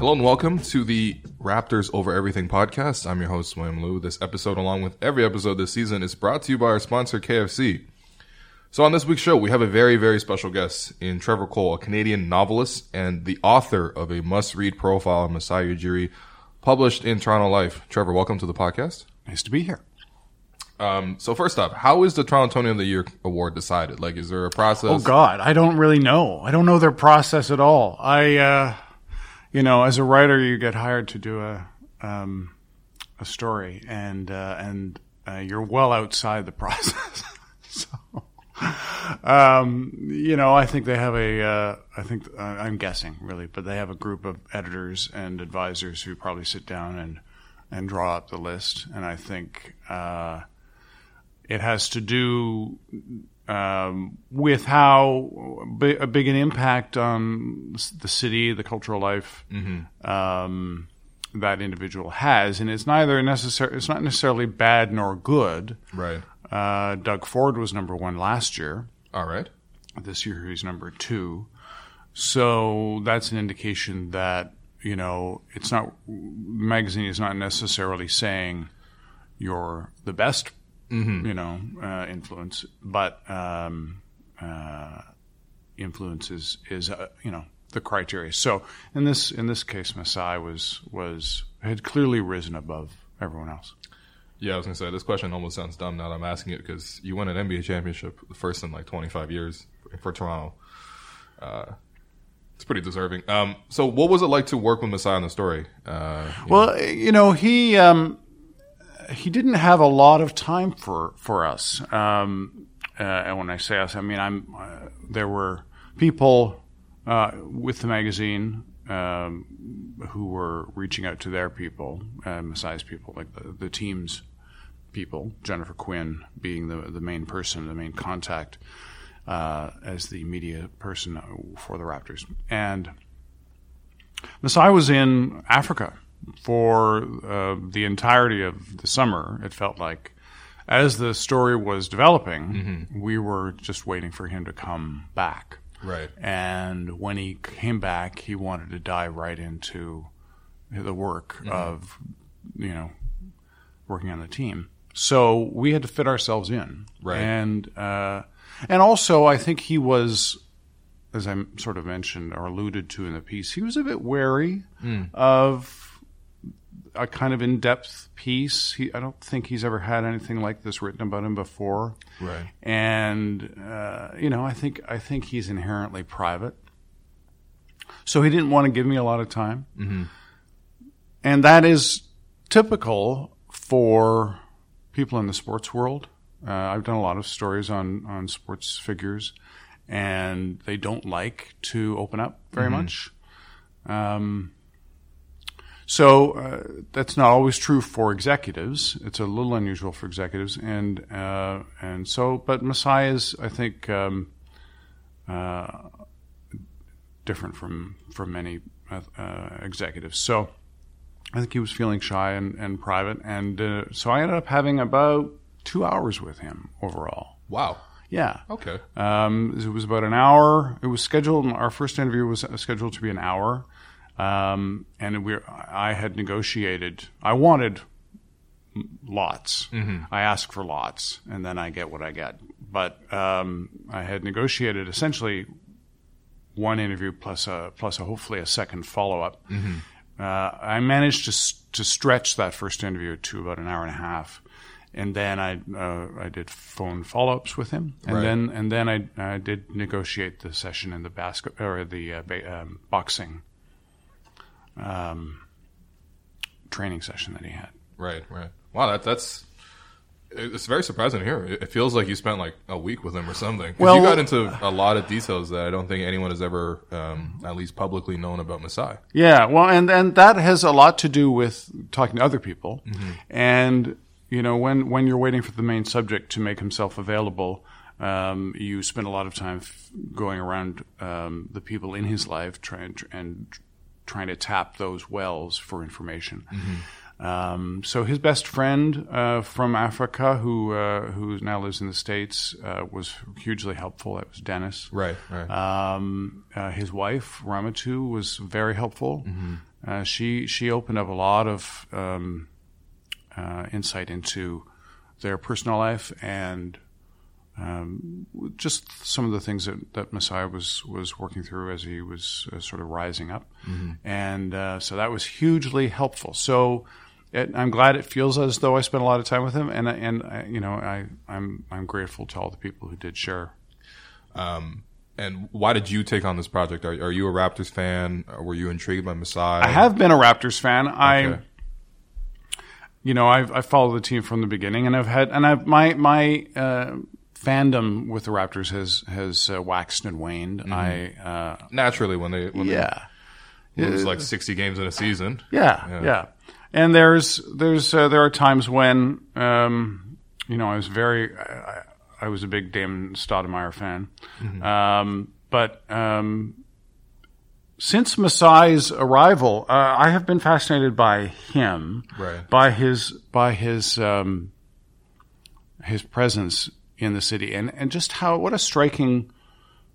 Hello and welcome to the Raptors Over Everything podcast. I'm your host, William Liu. This episode, along with every episode this season, is brought to you by our sponsor, KFC. So, on this week's show, we have a very, very special guest in Trevor Cole, a Canadian novelist and the author of a must read profile on Masai Ujiri, published in Toronto Life. Trevor, welcome to the podcast. Nice to be here. Um, so, first up, how is the Torontonian of the Year award decided? Like, is there a process? Oh God, I don't really know. I don't know their process at all. I, uh, you know, as a writer, you get hired to do a um, a story, and uh, and uh, you're well outside the process. so, um, you know, I think they have a. Uh, I think uh, I'm guessing really, but they have a group of editors and advisors who probably sit down and and draw up the list, and I think uh, it has to do um, with how big, big an impact on the city, the cultural life um, that individual has, and it's neither necessary. It's not necessarily bad nor good. Right. Uh, Doug Ford was number one last year. All right. This year he's number two. So that's an indication that you know it's not the magazine is not necessarily saying you're the best you know, uh, influence, but um, uh, influence is is uh, you know the criteria. So in this in this case, Masai was was had clearly risen above everyone else. Yeah, I was gonna say this question almost sounds dumb now that I'm asking it because you won an NBA championship, the first in like 25 years for Toronto. Uh, it's pretty deserving. Um, so, what was it like to work with Masai on the story? Uh, you Well, you know, he um, he didn't have a lot of time for for us. Um, uh, and when I say us, I mean I'm. Uh, there were people uh, with the magazine um, who were reaching out to their people, uh, Masai's people, like the, the team's people. Jennifer Quinn being the the main person, the main contact uh, as the media person for the Raptors, and Masai was in Africa for uh, the entirety of the summer. It felt like, as the story was developing, we were just waiting for him to come back. Right. And when he came back, he wanted to dive right into the work of, you know, working on the team. So we had to fit ourselves in. Right. And uh, and also, I think he was, as I sort of mentioned or alluded to in the piece, he was a bit wary of a kind of in-depth piece. He, I don't think he's ever had anything like this written about him before. Right. And uh, you know, I think I think he's inherently private, so he didn't want to give me a lot of time, and that is typical for people in the sports world. Uh, I've done a lot of stories on on sports figures, and they don't like to open up very much. Um, so uh, that's not always true for executives. It's a little unusual for executives, and uh, and so, but Masai is, I think, um, uh, different from from many uh, uh, executives. So I think he was feeling shy and, and private, and uh, so I ended up having about two hours with him overall. Wow. Yeah. Okay. Um, it was about an hour. It was scheduled. Our first interview was scheduled to be an hour, um, and we I had negotiated. I wanted lots. I ask for lots, and then I get what I get. But um, I had negotiated essentially one interview plus a plus a hopefully a second follow up. Uh, I managed to to stretch that first interview to about an hour and a half, and then I uh, I did phone follow ups with him, and Right. then and then I I did negotiate the session in the basket or the uh, ba- um, boxing um, training session that he had. Right, right. Wow, that that's it's very surprising to hear. It feels like you spent like a week with him or something. Well- you got into a lot of details that I don't think anyone has ever, um, at least publicly, known about Masai. Yeah, well, and and that has a lot to do with talking to other people, and you know when when you're waiting for the main subject to make himself available, um, you spend a lot of time f- going around um, the people in his life trying and trying to tap those wells for information. Um, so his best friend uh, from Africa, who uh, who now lives in the states, uh, was hugely helpful. That was Dennis. Right, right. Um, uh, his wife Ramatu was very helpful. Uh, she she opened up a lot of um, uh, insight into their personal life and um, just some of the things that, that Masai was was working through as he was uh, sort of rising up, and uh, so that was hugely helpful. So. It, I'm glad it feels as though I spent a lot of time with him, and and I, you know I I'm I'm grateful to all the people who did share and why did you take on this project? Are, are you a Raptors fan? Or were you intrigued by Masai? I have been a Raptors fan. I, you know, I've I followed the team from the beginning, and I've had and I've my my uh, fandom with the Raptors has has uh, waxed and waned. I uh, naturally when they when yeah. they lose like sixty games in a season. Yeah, yeah. And there's there's uh, there are times when um, you know I was very I, I was a big Damon Stoudemire fan, um, but um, since Masai's arrival, uh, I have been fascinated by him, Right. by his by his um, his presence in the city, and and just how what a striking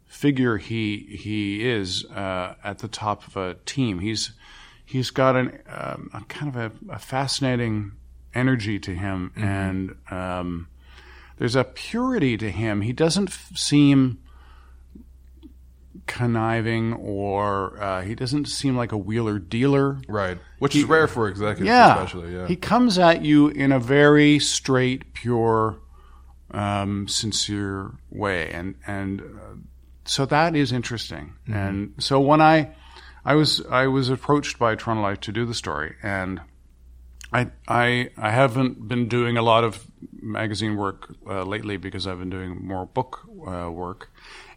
figure he he is uh, at the top of a team. He's he's got an um, a kind of a, a fascinating energy to him, and um, there's a purity to him. He doesn't f- seem conniving or uh, he doesn't seem like a wheeler dealer. Right, which is rare for executives, Yeah, especially. Yeah, he comes at you in a very straight, pure, um, sincere way, and and uh, so that is interesting. And so when I I was I was approached by Toronto Life to do the story, and I I I haven't been doing a lot of magazine work uh, lately because I've been doing more book uh, work,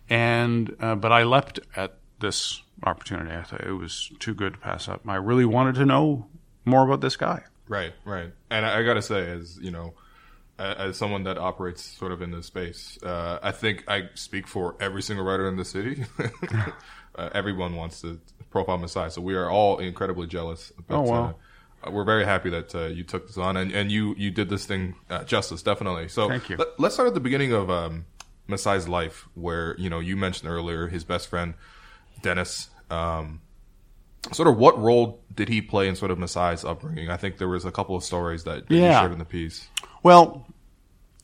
and uh, but I leapt at this opportunity. I thought it was too good to pass up. I really wanted to know more about this guy. Right, right. And I, I got to say, as you know, as someone that operates sort of in this space, uh, I think I speak for every single writer in the city. uh, everyone wants to profile Masai, so we are all incredibly jealous. But, Oh, wow. uh, we're very happy that uh, you took this on and, and you, you did this thing uh, justice, definitely. So Thank you. Let, us start at the beginning of um, Masai's life, where you know you mentioned earlier his best friend Dennis. Um, sort of what role did he play in sort of Masai's upbringing? I think there was a couple of stories that, that you shared in the piece. Well,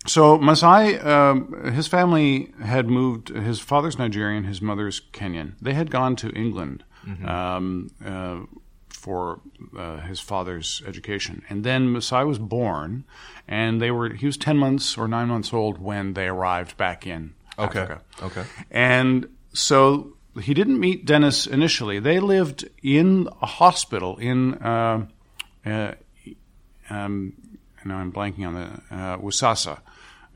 so Masai, um, his family had moved. His father's Nigerian, his mother's Kenyan. They had gone to England um, uh, for uh, his father's education, and then Masai was born, and they were. He was ten months or nine months old when they arrived back in Okay. Africa. Okay. And so he didn't meet Dennis initially. They lived in a hospital in, uh, uh, um, now I'm blanking on the, uh, Wasasa,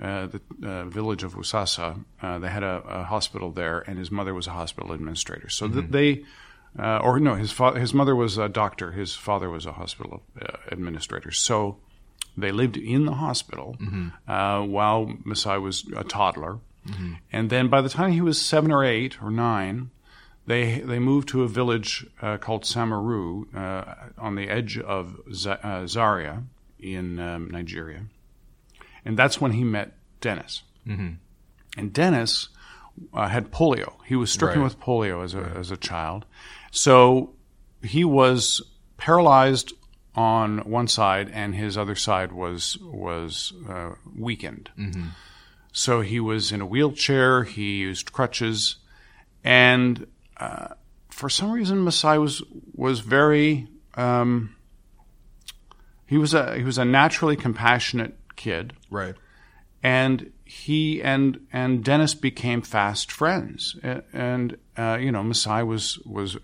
uh, the uh, village of Wasasa. Uh, they had a, a hospital there, and his mother was a hospital administrator. So that they, uh, or no, his, fa- his mother was a doctor, his father was a hospital uh, administrator. So they lived in the hospital uh, while Masai was a toddler. And then by the time he was seven or eight or nine, they they moved to a village uh, called Samaru uh, on the edge of Z- uh, Zaria in um, Nigeria, and that's when he met Dennis. Mm-hmm. And Dennis uh, had polio. He was stricken Right. with polio as a as a child, so he was paralyzed on one side, and his other side was was uh, weakened. So he was in a wheelchair. He used crutches, and uh, for some reason, Masai was was very. Um, he was a he was a naturally compassionate kid, Right. and he and and Dennis became fast friends. And uh, you know, Masai was was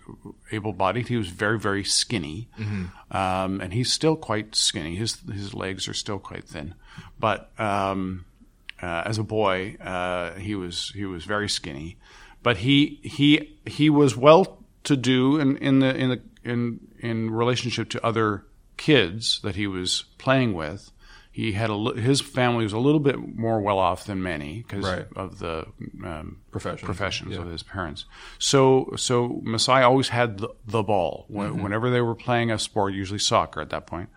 able-bodied. He was very very skinny, um, and he's still quite skinny. His his legs are still quite thin, but um, uh, as a boy, uh, he was he was very skinny. But he he he was well to do in, in the in the in in relationship to other kids that he was playing with. He had a his family was a little bit more well off than many because Right. of the um, Professions. professions Yeah. of his parents. So so Masai always had the, the ball when, Mm-hmm. whenever they were playing a sport, usually soccer at that point.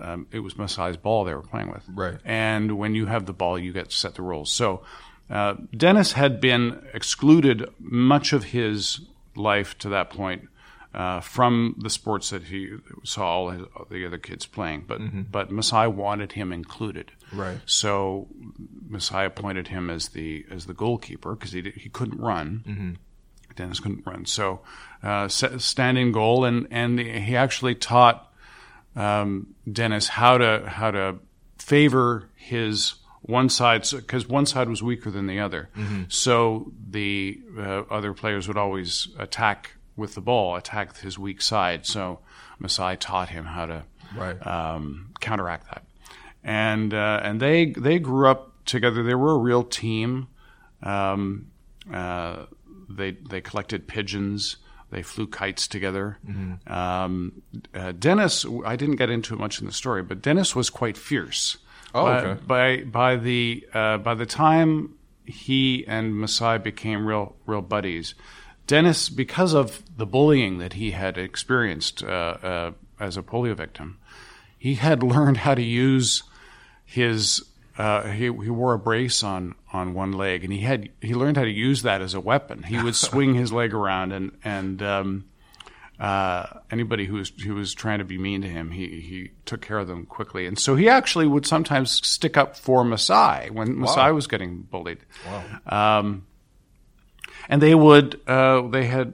Um, it was Masai's ball they were playing with, Right. And when you have the ball, you get to set the rules. So uh, Dennis had been excluded much of his life to that point uh, from the sports that he saw all his, the other kids playing, but but Masai wanted him included. Right. So Masai appointed him as the as the goalkeeper because he he couldn't run. Dennis couldn't run, so uh, set, stand in goal, and and he actually taught um, Dennis how to how to favor his one side because one side was weaker than the other. So the uh, other players would always attack with the ball, attack his weak side. So Masai taught him how to Right. um, counteract that. And uh, and they they grew up together. They were a real team. Um, uh, they they collected pigeons. They flew kites together. Um, uh, Dennis, I didn't get into it much in the story, but Dennis was quite fierce. Oh, by, okay. by by the uh, by the time he and Masai became real real buddies, Dennis, because of the bullying that he had experienced uh, uh, as a polio victim, he had learned how to use his. Uh, he, he wore a brace on, on one leg, and he had he learned how to use that as a weapon. He would swing his leg around, and and um, uh, anybody who was who was trying to be mean to him, he he took care of them quickly. And so he actually would sometimes stick up for Masai when Masai was getting bullied. Wow. Um, and they would uh, they had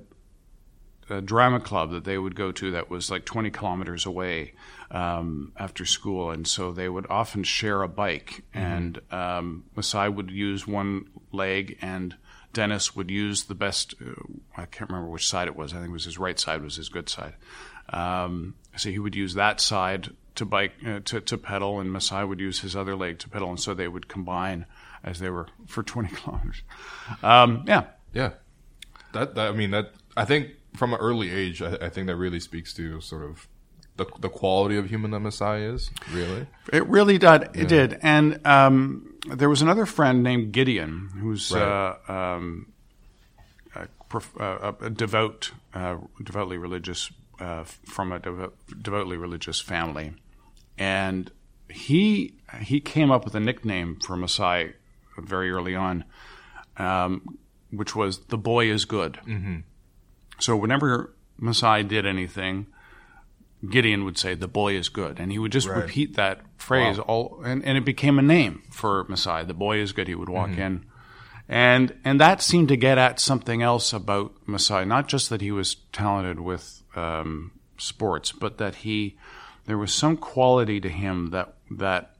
a drama club that they would go to that was like 20 kilometers away um, after school, and so they would often share a bike. And um, Masai would use one leg, and Dennis would use the best. Uh, I can't remember which side it was. I think it was his right side was his good side. Um, so he would use that side to bike uh, to to pedal, and Masai would use his other leg to pedal, and so they would combine as they were for 20 kilometers. Um, yeah, Yeah, that, that I mean that I think from an early age, I, I think that really speaks to sort of the the quality of human that Masai is. Really, It really did. It did. And um, there was another friend named Gideon, who's Right. uh, um, a, uh, a devout, uh, devoutly religious, uh, from a devo- devoutly religious family, and he he came up with a nickname for Masai very early on, um, which was "the boy is good." Mm-hmm. So whenever Masai did anything, Gideon would say, "The boy is good," and he would just Right. repeat that phrase all, and, and it became a name for Masai. The boy is good. He would walk in, and and that seemed to get at something else about Masai, not just that he was talented with um, sports, but that he there was some quality to him that that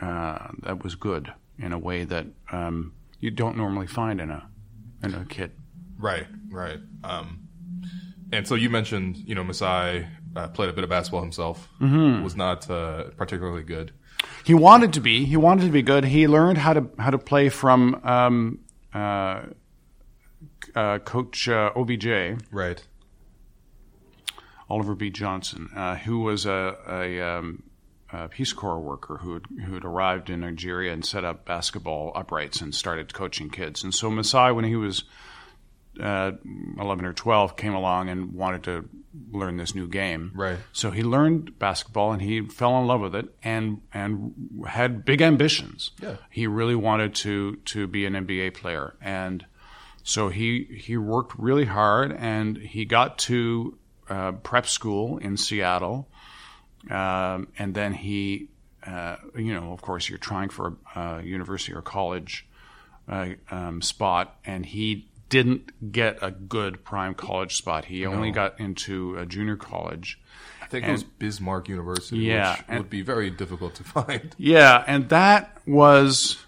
uh, that was good in a way that um, you don't normally find in a in a kid. right, right. Um, and so you mentioned, you know, Masai uh, played a bit of basketball himself. Mm-hmm. Was not uh, particularly good. He wanted to be. He wanted to be good. He learned how to how to play from um, uh, uh, Coach uh, OBJ Right. Oliver B. Johnson, uh, who was a, a, um, a Peace Corps worker who had, who had arrived in Nigeria and set up basketball uprights and started coaching kids. And so Masai, when he was uh, 11 or 12, came along and wanted to learn this new game. Right. So he learned basketball and he fell in love with it and and had big ambitions. Yeah. He really wanted to to be an NBA player and so he he worked really hard and he got to uh, prep school in Seattle, um, and then he, uh, you know, of course, you're trying for a, university or college uh, um, spot, and he didn't get a good prime college spot. He only got into a junior college, I think it was Bismarck University, Yeah, which and- would be very difficult to find. Yeah, and that was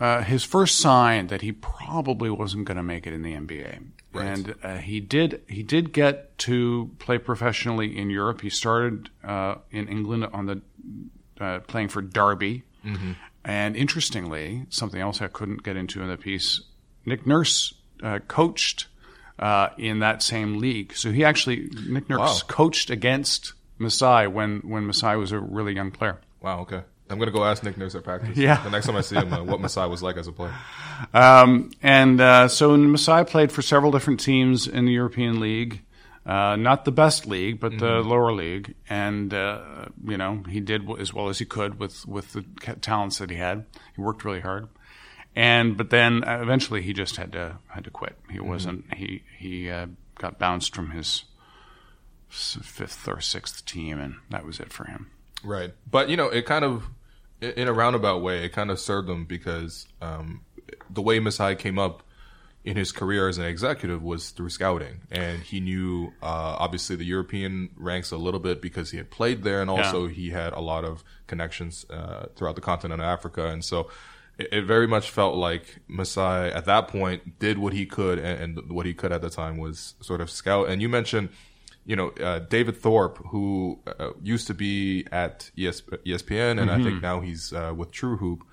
uh, his first sign that he probably wasn't going to make it in the NBA. Right. And uh, he did. He did get to play professionally in Europe. He started uh, in England on the uh, playing for Derby. And interestingly, something else I couldn't get into in the piece, Nick Nurse uh, coached uh, in that same league. So he actually Nick Nurse Wow. coached against Masai when when Masai was a really young player. Wow. Okay. I'm gonna go ask Nick Nurse at practice. Yeah. The next time I see him, uh, what Masai was like as a player. Um, and uh, so Masai played for several different teams in the European League. Uh, not the best league, but the lower league, and uh, you know he did as well as he could with with the talents that he had. He worked really hard, and but then uh, eventually he just had to had to quit. He wasn't he he uh, got bounced from his fifth or sixth team, and that was it for him. Right. But you know, it kind of, in a roundabout way, it kind of served him because um, the way Masai came up in his career as an executive was through scouting, and he knew uh, obviously the European ranks a little bit because he had played there, and also he had a lot of connections uh, throughout the continent of Africa, and so. It it very much felt like Masai at that point did what he could, and, and what he could at the time was sort of scout. And you mentioned you know, uh, David Thorpe, who uh, used to be at ES- ESPN, and I think now he's uh, with True Hoop,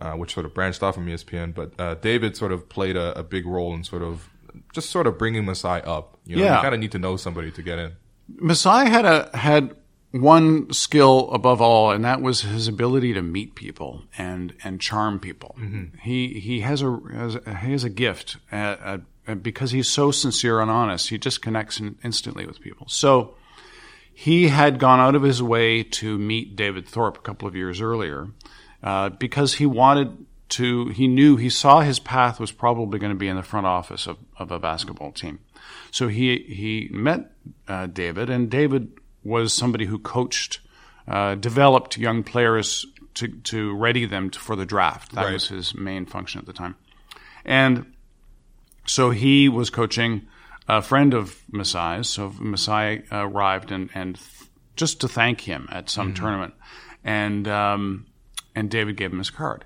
uh, which sort of branched off from ESPN. But uh, David sort of played a, a big role in sort of just sort of bringing Masai up. You know, Yeah. you kind of need to know somebody to get in. Masai had a had one skill above all, and that was his ability to meet people and and charm people. He he has a, has a he has a gift uh, uh, because he's so sincere and honest. He just connects in, instantly with people. So he had gone out of his way to meet David Thorpe a couple of years earlier uh, because he wanted to. He knew he saw his path was probably going to be in the front office of, of a basketball team. So he he met uh, David, and David was somebody who coached, uh, developed young players to to ready them to, for the draft. That Right. was his main function at the time, and so he was coaching a friend of Masai's. So Masai arrived and and th- just to thank him at some tournament, and um, and David gave him his card.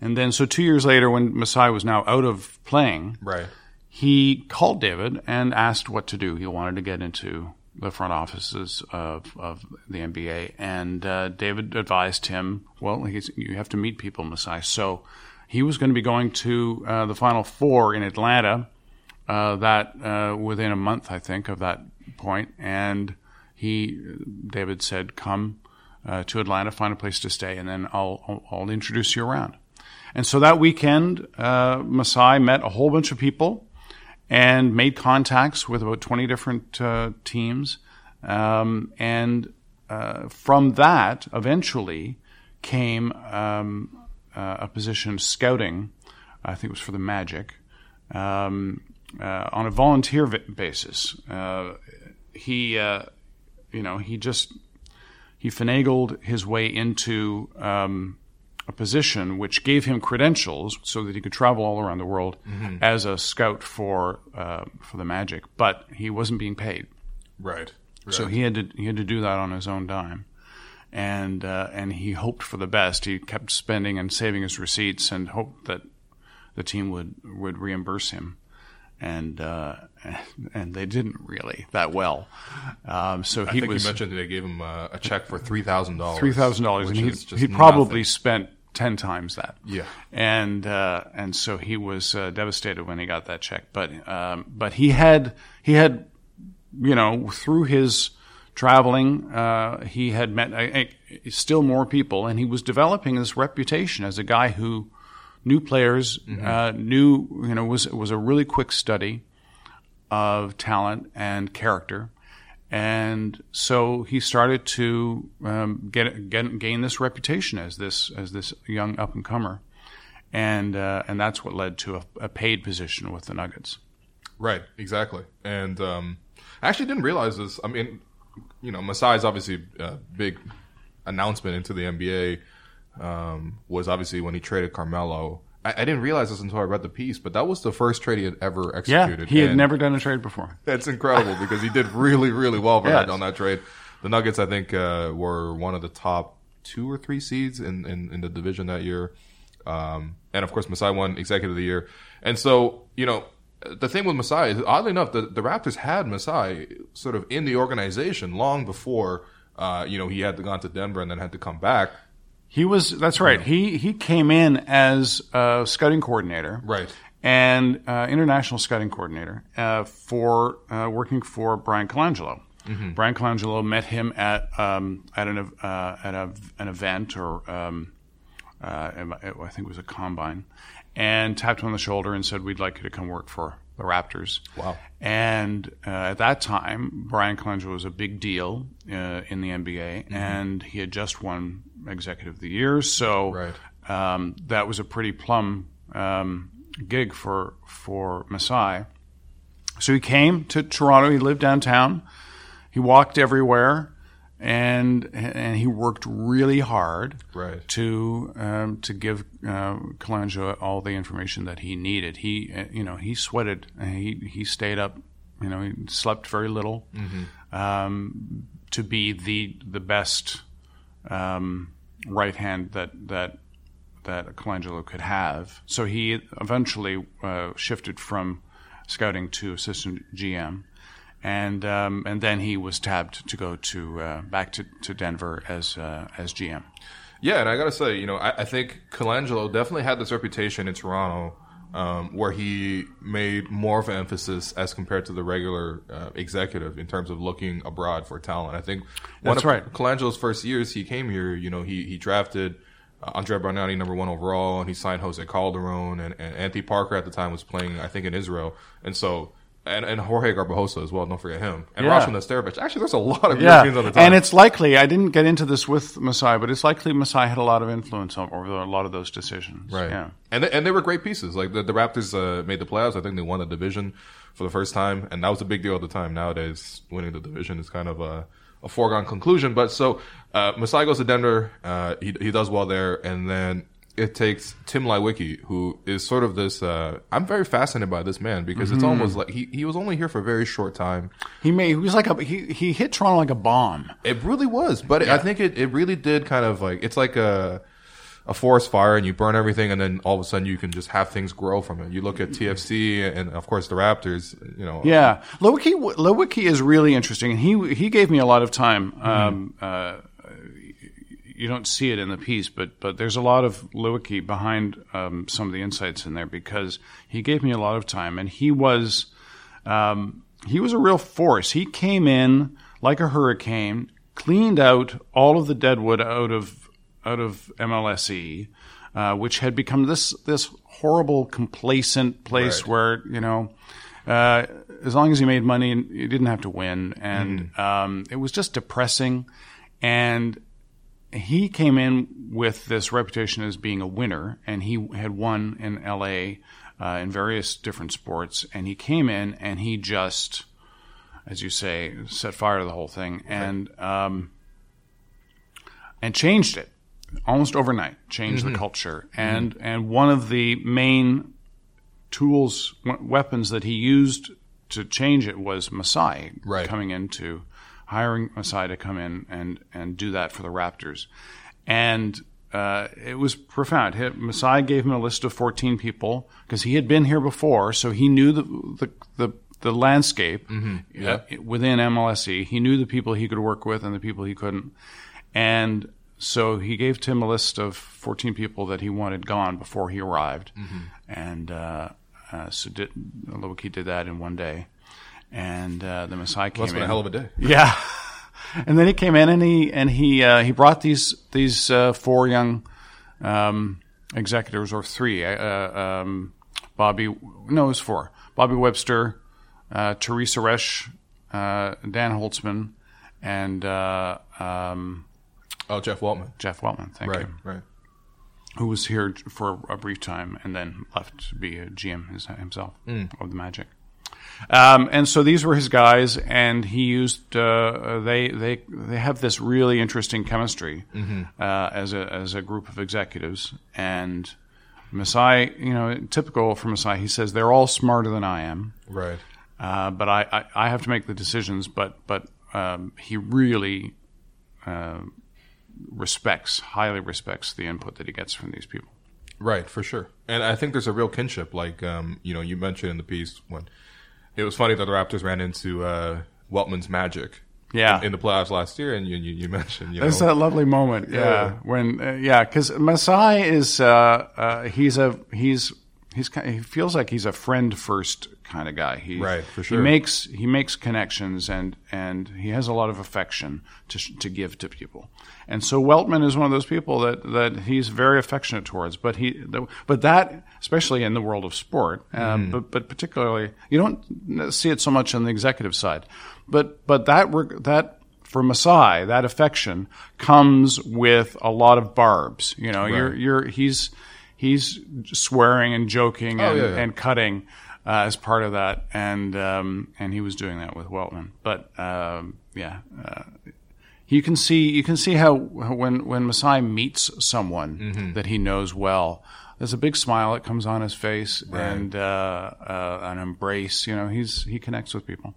And then, so two years later, when Masai was now out of playing, Right. he called David and asked what to do. He wanted to get into the front offices of, of the NBA, and uh, David advised him, "Well, he's, you have to meet people, Masai." So he was going to be going to uh, the Final Four in Atlanta. Uh, that uh, within a month, I think, of that point, and he, David said, "Come uh, to Atlanta, find a place to stay, and then I'll I'll, introduce you around." And so that weekend, uh, Masai met a whole bunch of people and made contacts with about 20 different uh, teams. Um, and uh, from that, eventually came um, a position scouting, I think it was for the Magic, um, uh, on a volunteer basis. Uh, he, uh, you know, he just he finagled his way into um, a position which gave him credentials so that he could travel all around the world as a scout for uh, for the Magic. But he wasn't being paid, Right. right. so he had to he had to do that on his own dime, and uh, and he hoped for the best. He kept spending and saving his receipts and hoped that the team would would reimburse him. And uh, and they didn't really that well. Um, so I he think was you mentioned they gave him uh, a check for three thousand dollars. three thousand dollars, and he he probably nothing. spent ten times that. Yeah. and uh, and so he was uh, devastated when he got that check. But um, but he had he had you know through his traveling, uh, he had met uh, uh, still more people, and he was developing this reputation as a guy who knew players, uh, knew you know was was a really quick study of talent and character. And so he started to um, get, get gain this reputation as this as this young up and comer, and uh, and that's what led to a, a paid position with the Nuggets. Right, exactly. And um, I actually didn't realize this. I mean, you know, Masai's obviously a big announcement into the NBA um, was obviously when he traded Carmelo. I, I didn't realize this until I read the piece, but that was the first trade he had ever executed. Yeah, he had never done a trade before. That's incredible because he did really, really well for Yes. that on that trade. the Nuggets, I think, uh, were one of the top two or three seeds in, in, in the division that year. Um, and of course, Masai won Executive of the Year. And so, you know, the thing with Masai is, oddly enough, the, the Raptors had Masai sort of in the organization long before, uh, you know, he had gone to Denver and then had to come back. He was. That's right. He he came in as a scouting coordinator, Right. and uh, international scouting coordinator uh, for uh, working for Bryan Colangelo. Bryan Colangelo met him at um, at an uh, at a, an event or um, uh, I think it was a combine, and tapped him on the shoulder and said, "We'd like you to come work for the Raptors." Wow. And uh, at that time, Bryan Colangelo was a big deal uh, in the NBA, and he had just won Executive of the Year, so Right. um, that was a pretty plum um, gig for for Masai. So he came to Toronto. He lived downtown. He walked everywhere, and and he worked really hard Right. to um, to give uh, Colangelo all the information that he needed. He uh, you know he sweated. He he stayed up. You know he slept very little um, to be the the best um, right hand that that that Colangelo could have. So he eventually uh, shifted from scouting to assistant GM, and um, and then he was tabbed to go to uh, back to, to Denver as uh, as GM. Yeah, and I gotta say, you know, I, I think Colangelo definitely had this reputation in Toronto um, where he made more of an emphasis as compared to the regular uh, executive in terms of looking abroad for talent. I think one That's of right. Colangelo's first years he came here, you know, he he drafted uh, Andre Bargnani number one overall, and he signed Jose Calderon, and, and Anthony Parker at the time was playing, I think, in Israel, and so. And, and Jorge Garbajosa as well. Don't forget him. And Yeah. Rasho Nesterovic. Actually, there's a lot of Yeah, Europeans on the time. and it's likely I didn't get into this with Masai, but it's likely Masai had a lot of influence over a lot of those decisions. Right. Yeah. And they, and they were great pieces. Like the, the Raptors uh, made the playoffs. I think they won the division for the first time, and that was a big deal at the time. Nowadays, winning the division is kind of a, a foregone conclusion. But so uh, Masai goes to Denver. Uh, he he does well there, and then it takes Tim Leiweke, who is sort of this. Uh, I'm very fascinated by this man because it's almost like he, he was only here for a very short time. He made he was like a he, he hit Toronto like a bomb. It really was, but I think it, it really did kind of like it's like a a forest fire, and you burn everything, and then all of a sudden you can just have things grow from it. You look at TFC and of course the Raptors. You know, Yeah, Leiweke Leiweke is really interesting, and he he gave me a lot of time. Um, uh, you don't see it in the piece, but but there's a lot of Leiweke behind um, some of the insights in there because he gave me a lot of time, and he was um, he was a real force. He came in like a hurricane, cleaned out all of the deadwood out of out of MLSE, uh, which had become this this horrible complacent place Right. where you know. Uh, as long as you made money, you didn't have to win, and um, it was just depressing. And he came in with this reputation as being a winner, and he had won in LA uh, in various different sports. And he came in and he just, as you say, set fire to the whole thing and um, and changed it almost overnight. Changed the culture, and and one of the main tools, weapons that he used to change it was Masai Right. coming into hiring Masai to come in and and do that for the Raptors, and uh, it was profound. He, Masai gave him a list of fourteen people because he had been here before, so he knew the the the, the landscape uh, within MLSE. He knew the people he could work with and the people he couldn't, and so he gave Tim a list of 14 people that he wanted gone before he arrived, and uh, uh, so did, Leiweke did that in one day, and uh, the Masai came must have been in. a hell of a day. Yeah, and then he came in and he and he uh, he brought these these uh, four young um, executors or three. Uh, um, Bobby, no, it was four. Bobby Webster, uh, Teresa Resch, uh, Dan Tolzman, and uh, um, Oh, Jeff Weltman. Jeff Weltman. Thank Right, you. right. Right. Who was here for a brief time and then left to be a GM himself of the Magic. Um, and so these were his guys, and he used uh, they they they have this really interesting chemistry uh, as a as a group of executives. And Masai, you know, typical for Masai, he says they're all smarter than I am, Right. uh, but I, I I have to make the decisions. But but um, he really uh, respects, highly respects the input that he gets from these people. Right, for sure. And I think there's a real kinship. Like, um, you know, you mentioned in the piece when it was funny that the Raptors ran into uh, Weltman's magic. Yeah. In, in the playoffs last year, and you, you, you mentioned, you There's know, that lovely moment, yeah, Yeah. when uh, yeah, because Masai is uh, uh, he's a he's he's ki- he feels like he's a friend first kind of guy. He, Right, for sure. He makes he makes connections and and he has a lot of affection to to give to people. And so Weltman is one of those people that that he's very affectionate towards. But he but that especially in the world of sport, uh, Mm-hmm. but but particularly you don't see it so much on the executive side. But but that that for Masai, that affection comes with a lot of barbs. You know, right. you're you're he's he's swearing and joking Oh, and, yeah, yeah. and cutting uh, as part of that, and um, and he was doing that with Weltman. But um, yeah, uh, you can see you can see how when when Masai meets someone Mm-hmm. that he knows well. There's a big smile that comes on his face and uh, uh, an embrace. You know, he's he connects with people.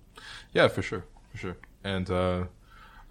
Yeah, for sure, for sure. And uh,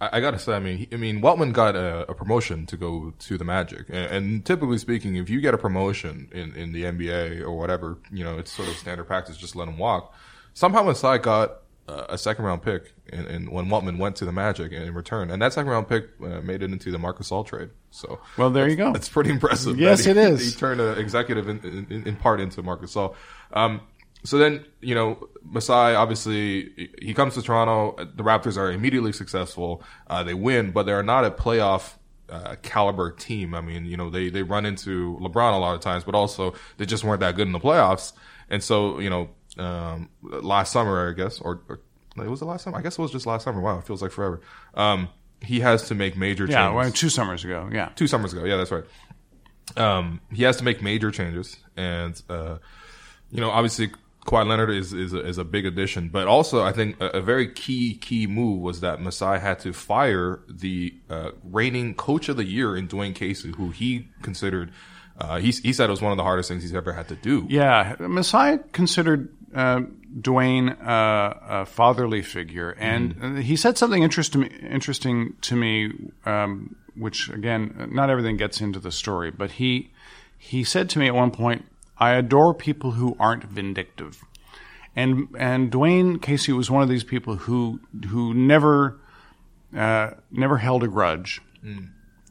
I, I gotta say, I mean, he, I mean, Weltman got a, a promotion to go to the Magic, and, and typically speaking, if you get a promotion in, in the NBA or whatever, you know, it's sort of standard practice. Just let him walk. Somehow, Masai got uh, a second round pick, in, in when Weltman went to the Magic in return, and that second round pick uh, made it into the Marc Gasol trade. So, Well, there you go. That's pretty impressive. Yes, he, it is. He turned an executive in, in, in part into Marc Gasol. Um, so then, you know, Masai obviously he- comes to Toronto. The Raptors are immediately successful. Uh, they win, but they're not a playoff uh, caliber team. I mean, you know, they they run into LeBron a lot of times, but also they just weren't that good in the playoffs. And so, you know, um, last summer, I guess, or, or it was the last summer. I guess it was just last summer. Wow, it feels like forever. Um, he has to make major Yeah, changes well, two summers ago. Yeah, two summers ago. Yeah, that's right. Um, he has to make major changes, and uh, you know, obviously, Kawhi Leonard is is a, is a big addition, but also I think a, a very key key move was that Masai had to fire the uh, reigning coach of the year in Dwane Casey, who he considered. Uh, he, he said it was one of the hardest things he's ever had to do. Yeah, Masai considered uh, Dwane uh, a fatherly figure, and Mm-hmm. uh he said something interesting interesting to me, um, which again, not everything gets into the story, but he he said to me at one point, "I adore people who aren't vindictive," and and Dwane Casey was one of these people who who never uh, never held a grudge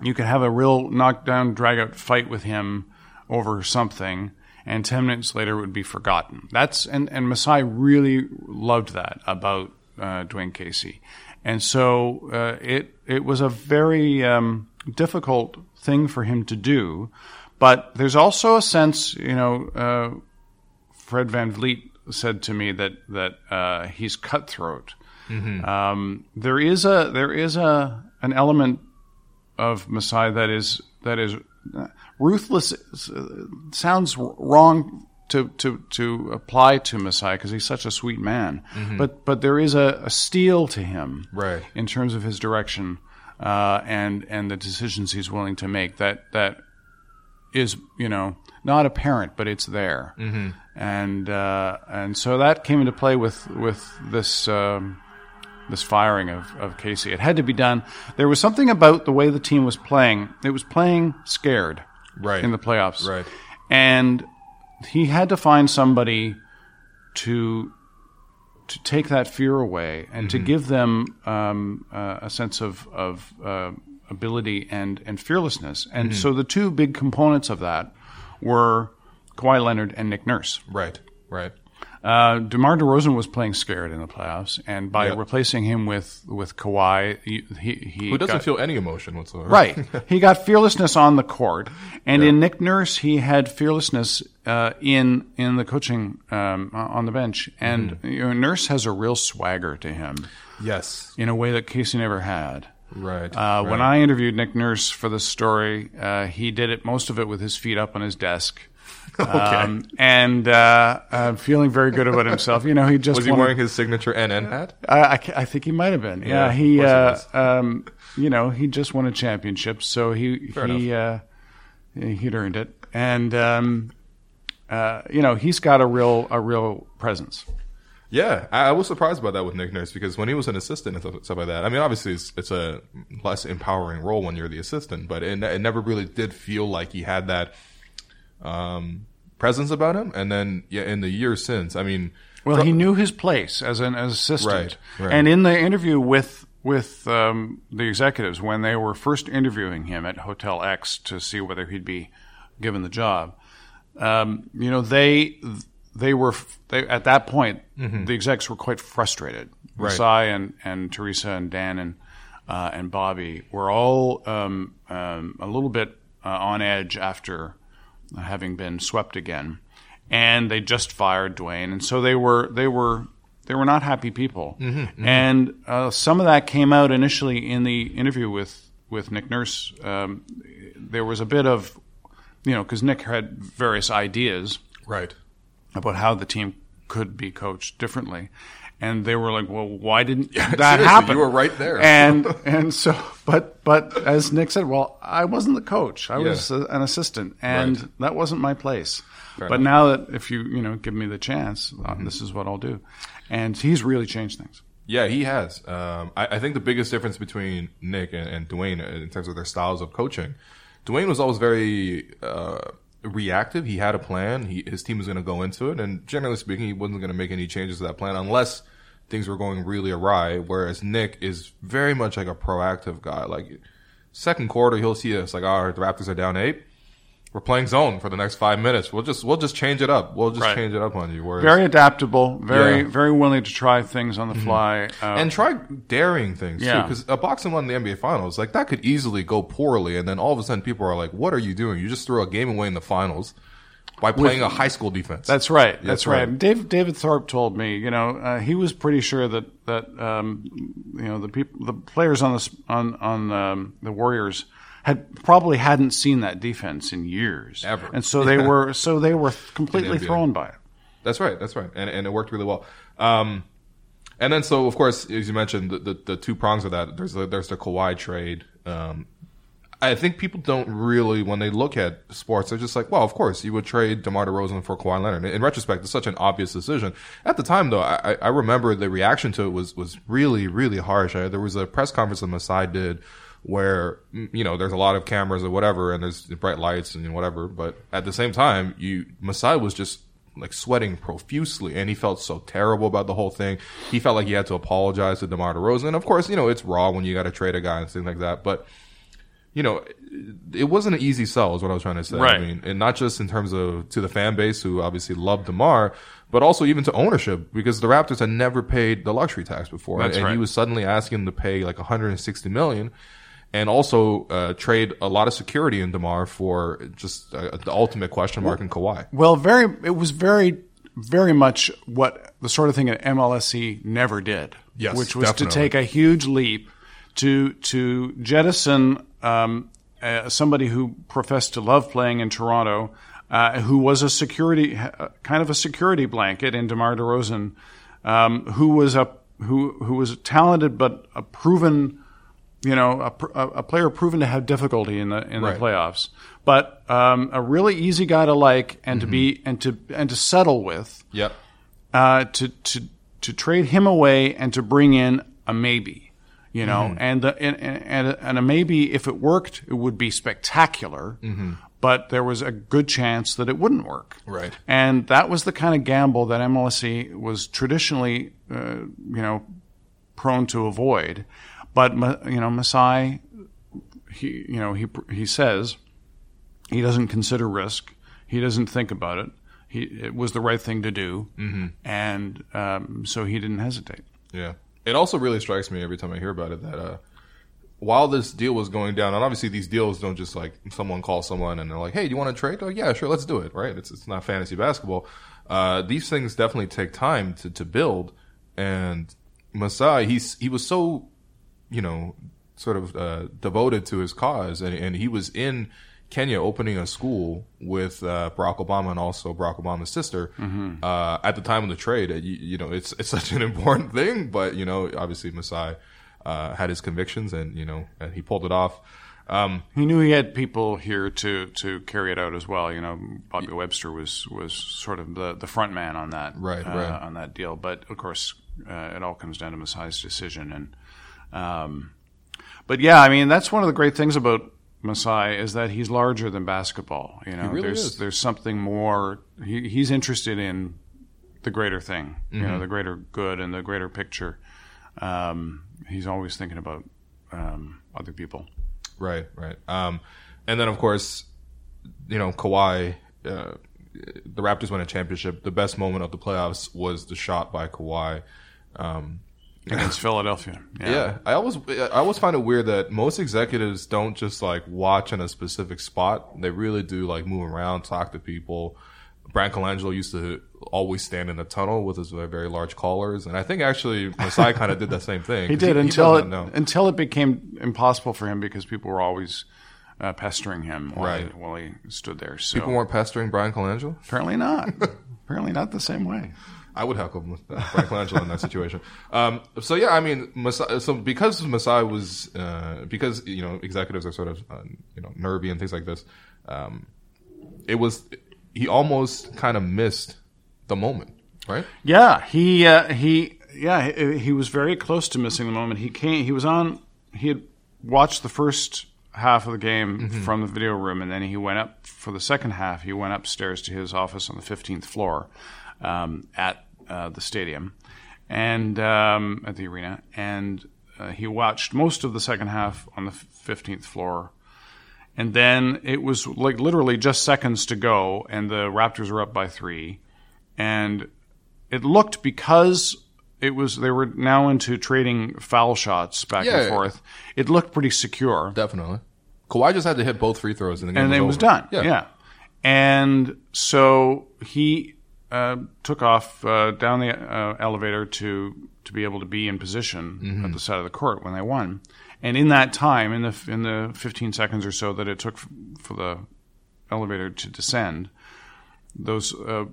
you could have a real knockdown, drag out fight with him over something, and ten minutes later it would be forgotten. That's and and Masai really loved that about uh, Dwane Casey, and so uh, it it was a very um, difficult thing for him to do. But there's also a sense, you know, uh, Fred VanVleet said to me that that uh, he's cutthroat. Um, there is a there is a an element of Masai that is that is uh, ruthless. Sounds wrong to to to apply to Masai because he's such a sweet man. But but there is a, a steel to him, Right. in terms of his direction uh, and and the decisions he's willing to make. That that is you know not apparent, but it's there, mm-hmm. and uh, and so that came into play with with this. Um, this firing of, of Casey. It had to be done. There was something about the way the team was playing. It was playing scared Right. in the playoffs. Right. And he had to find somebody to to take that fear away and to give them um, uh, a sense of of uh, ability and and fearlessness. And so the two big components of that were Kawhi Leonard and Nick Nurse. Right. Right. Uh, DeMar DeRozan was playing scared in the playoffs, and by Yep. replacing him with with Kawhi, he he, he Who doesn't got, feel any emotion whatsoever? right. he got fearlessness on the court, and in Nick Nurse, he had fearlessness uh, in in the coaching um, on the bench. And you know, Nurse has a real swagger to him Yes. in a way that Casey never had. Right. Uh, When. I interviewed Nick Nurse for the story, uh, he did it most of it with his feet up on his desk. Um, and uh, uh, feeling very good about himself. You know, he just was he a- wearing his signature NN hat? I, I, I think he might have been. Yeah, Yeah, he, uh, um, you know, he just won a championship, so he Fair he uh, he'd earned it, and um, uh, you know, he's got a real a real presence. Yeah, I, I was surprised about that with Nick Nurse because when he was an assistant and stuff, stuff like that, I mean, obviously it's, it's a less empowering role when you're the assistant, but it, it never really did feel like he had that um, presence about him. And then, yeah, in the years since, I mean, Well, he knew his place as an as assistant, Right, right. and in the interview with with um, the executives when they were first interviewing him at Hotel X to see whether he'd be given the job, um, you know they they were they, at that point the execs were quite frustrated. Mm-hmm. Right. Masai and and Teresa and Dan and uh, and Bobby were all um, um, a little bit uh, on edge after having been swept again, and they just fired Dwane, and so they were they were they were not happy people, and uh, some of that came out initially in the interview with with Nick Nurse. Um, there was a bit of you know because Nick had various ideas right. About how the team could be coached differently. And they were like, "Well, why didn't that happen?" you were right there. and and so, but but as Nick said, well, I wasn't the coach; I Yeah. was a, an assistant, and Right. that wasn't my place. Fair but enough. now that if you you know give me the chance, uh, Mm-hmm. this is what I'll do. And he's really changed things. Yeah, he has. Um, I, I think the biggest difference between Nick and, and Dwane in terms of their styles of coaching, Dwane was always very uh, reactive. He had a plan. He, his team was going to go into it, and generally speaking, he wasn't going to make any changes to that plan unless things were going really awry. Whereas Nick is very much like a proactive guy. Like second quarter, he'll see us like, "All right, the Raptors are down eight. We're playing zone for the next five minutes. We'll just we'll just change it up. We'll just Right. change it up on you." Whereas Very adaptable, very Yeah. Mm-hmm. very willing to try things on the fly. Uh, and try daring things too. Because a box-and-one the NBA Finals, like that could easily go poorly, and then all of a sudden people are like, "What are you doing? You just threw a game away in the finals by playing a high school defense." That's right. That's, That's right. right. Dave, David Thorpe told me, you know, uh, he was pretty sure that that um, you know the people, the players on the on on um, the Warriors had probably hadn't seen that defense in years Ever. and so they Yeah. were so they were completely thrown by it. That's right. That's right. And and it worked really well. Um, and then so of course, as you mentioned, the the, the two prongs of that. There's the, there's the Kawhi trade. Um, I think people don't really, when they look at sports, they're just like, well, of course, you would trade DeMar DeRozan for Kawhi Leonard. In retrospect, it's such an obvious decision. At the time, though, I, I remember the reaction to it was, was really, really harsh. I, there was a press conference that Masai did where, you know, there's a lot of cameras or whatever, and there's bright lights and whatever, but at the same time, you, Masai was just like sweating profusely and he felt so terrible about the whole thing. He felt like he had to apologize to DeMar DeRozan. And of course, you know, it's raw when you got to trade a guy and things like that, but you know, it wasn't an easy sell, is what I was trying to say. Right. I mean, and not just in terms of to the fan base who obviously loved Demar, but also even to ownership because the Raptors had never paid the luxury tax before, That's and right. he was suddenly asking them to pay like 160 million, and also uh, trade a lot of security in Demar for just uh, the ultimate question mark in Kawhi. Well, very it was very very much what the sort of thing that MLSE E never did. Yes, which was to take a huge leap to to jettison um, uh, somebody who professed to love playing in Toronto, uh, who was a security uh, kind of a security blanket in DeMar DeRozan, um, who was a who who was talented but a proven you know, a, a a player proven to have difficulty in the in Right. the playoffs, but um, a really easy guy to like and to be and to and to settle with, Yep. uh, to to to trade him away and to bring in a maybe, you know, and, the, and and and a maybe if it worked, it would be spectacular, but there was a good chance that it wouldn't work, Right. And that was the kind of gamble that MLSE was traditionally, uh, you know, prone to avoid. But you know, Masai, he you know he he says he doesn't consider risk. He doesn't think about it. He it was the right thing to do, mm-hmm. and um, so he didn't hesitate. Yeah. It also really strikes me every time I hear about it that uh, while this deal was going down, and obviously these deals don't just like someone calls someone and they're like, "Hey, do you want to trade?" Oh, yeah, sure, let's do it. Right? It's it's not fantasy basketball. Uh, these things definitely take time to to build. And Masai, he's he was so, you know, sort of uh, devoted to his cause, and and he was in. Kenya opening a school with uh, Barack Obama and also Barack Obama's sister uh, at the time of the trade. Uh, You, you know, it's it's such an important thing, but you know, obviously Masai uh, had his convictions, and you know, and he pulled it off. Um, He knew he had people here to, to carry it out as well. You know, Bobby Webster was was sort of the, the front man on that Right, uh, right. on that deal. But of course, uh, it all comes down to Masai's decision. And um, but yeah, I mean that's one of the great things about Masai is that he's larger than basketball. You know, really there's is. there's something more. He, he's interested in the greater thing. You Mm-hmm. know, the greater good and the greater picture. Um, he's always thinking about um, other people. Right, right. Um, and then of course, you know, Kawhi, uh, the Raptors won a championship. The best moment of the playoffs was the shot by Kawhi. Um, against Philadelphia. yeah. I always, I always find it weird that most executives don't just like watch in a specific spot. They really do like move around, talk to people. Bryan Colangelo used to always stand in the tunnel with his very, very large collars, and I think actually Masai kind of did the same thing. he did until does it know. until it became impossible for him because people were always uh, pestering him while, Right. he, while he stood there. So People weren't pestering Bryan Colangelo. apparently not. apparently not the same way. I would heckle him with uh, Bryan in that situation. Um, so yeah, I mean, Masai, so because Masai was uh, because you know executives are sort of uh, you know nervy and things like this. Um, it was he almost kind of missed the moment, right? Yeah, he uh, he yeah he, he was very close to missing the moment. He came. He was on. He had watched the first half of the game from the video room, and then he went up for the second half. He went upstairs to his office on the fifteenth floor um, at uh, the stadium and um, at the arena, and uh, he watched most of the second half on the fifteenth floor. And then it was like literally just seconds to go, and the Raptors were up by three. And it looked because it was they were now into trading foul shots back Yeah. and forth. It looked pretty secure, Definitely. Kawhi just had to hit both free throws, and the game and was it was over. done. Yeah. Yeah, and so he uh, took off uh, down the uh, elevator to to be able to be in position Mm-hmm. at the side of the court when they won. And in that time, in the in the 15 seconds or so that it took f- for the elevator to descend, those uh,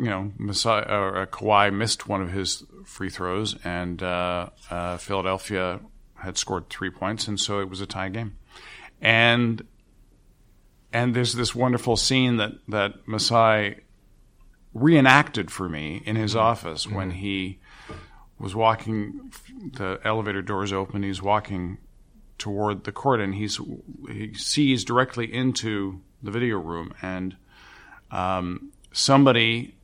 you know, Masai, uh, Kawhi missed one of his free throws, and uh, uh, Philadelphia had scored three points, and so it was a tie game. And and there's this wonderful scene that that Masai reenacted for me in his office when he was walking. The elevator doors open. He's walking toward the court, and he's he sees directly into the video room, and um, somebody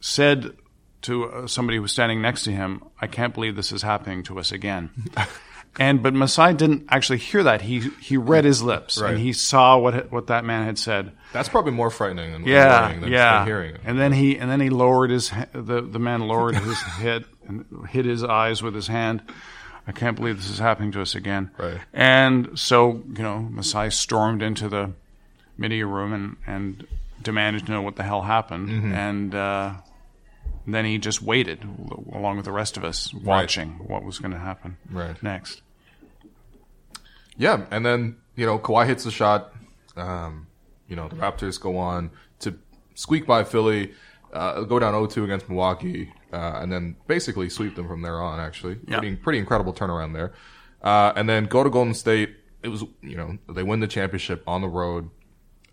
said to uh, somebody who was standing next to him, "I can't believe this is happening to us again." and but Masai didn't actually hear that. He he read his lips Right. and he saw what what that man had said. That's probably more frightening than Yeah, than, yeah. than hearing it. And then he and then he lowered his the the man lowered his head and hid his eyes with his hand. I can't believe this is happening to us again. Right. And so you know, Masai stormed into the media room and and demanded to know what the hell happened. Mm-hmm. And uh, then he just waited along with the rest of us, watching what was going to happen Right. next. Yeah, and then you know Kawhi hits the shot. Um, you know the Raptors go on to squeak by Philly, uh, go down 0-2 against Milwaukee, uh, and then basically sweep them from there on. Actually, Yeah. pretty pretty incredible turnaround there. Uh, and then go to Golden State. It was you know they win the championship on the road.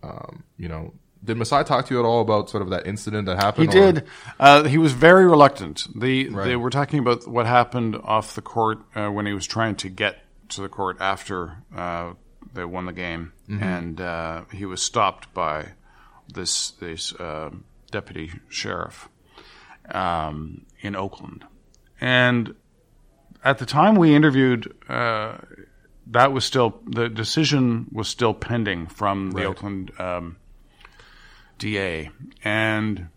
Um, you know, did Masai talk to you at all about sort of that incident that He happened? or- did. Uh, he was very reluctant. The, Right. They were talking about what happened off the court uh, when he was trying to get to the court after uh, they won the game, and uh, he was stopped by this this uh, deputy sheriff um, in Oakland, and at the time we interviewed. Uh, that was still the decision was still pending from the Right. Oakland um, DA, and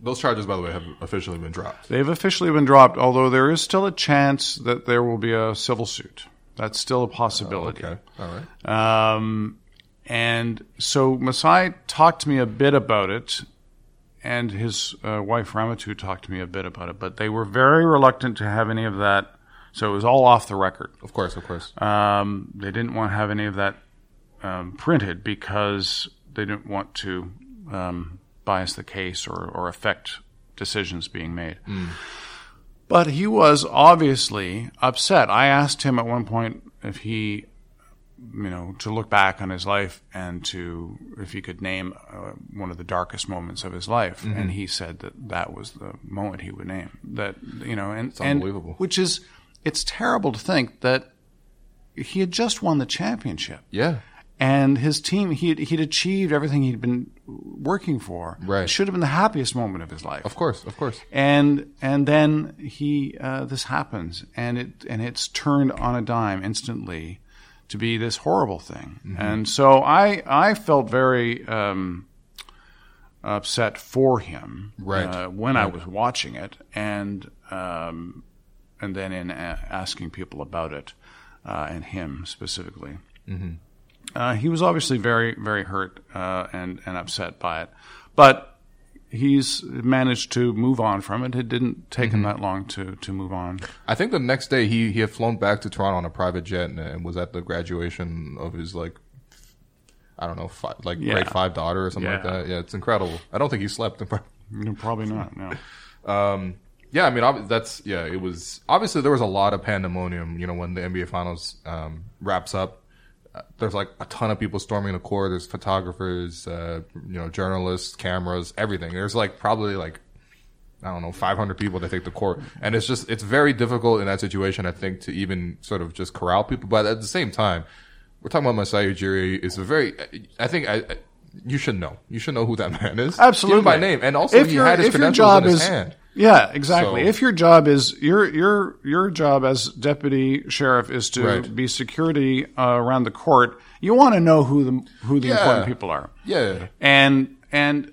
Those charges, by the way, have officially been dropped. They've officially been dropped, although there is still a chance that there will be a civil suit. That's still a possibility. Okay, all right. Um, and so Masai talked to me a bit about it, and his uh, wife Ramatu talked to me a bit about it, but they were very reluctant to have any of that. So it was all off the record. Of course, of course. Um, they didn't want to have any of that um, printed because they didn't want to um, bias the case or, or affect decisions being made. But he was obviously upset. I asked him at one point if he you know, to look back on his life and to, if he could name uh, one of the darkest moments of his life, Mm-hmm. and he said that that was the moment he would name that, you know, and, It's and unbelievable. which is, it's terrible to think that he had just won the championship Yeah. And his team he'd, he'd achieved everything he'd been working for Right. it should have been the happiest moment of his life Of course. Of course. and and then he uh, this happens and it and it's turned on a dime instantly to be this horrible thing and so i i felt very um upset for him Right. uh, when i was watching it and um and then in a- asking people about it uh, and him specifically uh, he was obviously very, very hurt uh, and and upset by it, but he's managed to move on from it. It didn't take him that long to to move on. I think the next day he, he had flown back to Toronto on a private jet and, and was at the graduation of his like I don't know fi like Yeah. grade five daughter or something like that. Yeah, it's incredible. I don't think he slept. No, probably not. No. um, yeah, I mean ob- that's yeah. It was obviously there was a lot of pandemonium. You know when the NBA Finals um, wraps up. There's like a ton of people storming the court. There's photographers, uh, you know, journalists, cameras, everything. There's like probably like I don't know, 500 people that take the court. And it's just, it's very difficult in that situation, I think, to even sort of just corral people. But at the same time, we're talking about Masai Ujiri. It's a very, I think I, I- you should know. You should know who that man is. Absolutely by name. And also, if he your had his if your credentials job in his is hand. Yeah exactly. So- if your job is your your your job as deputy sheriff is to Right. be security uh, around the court, you want to know who the who the Yeah. important people are. Yeah. And and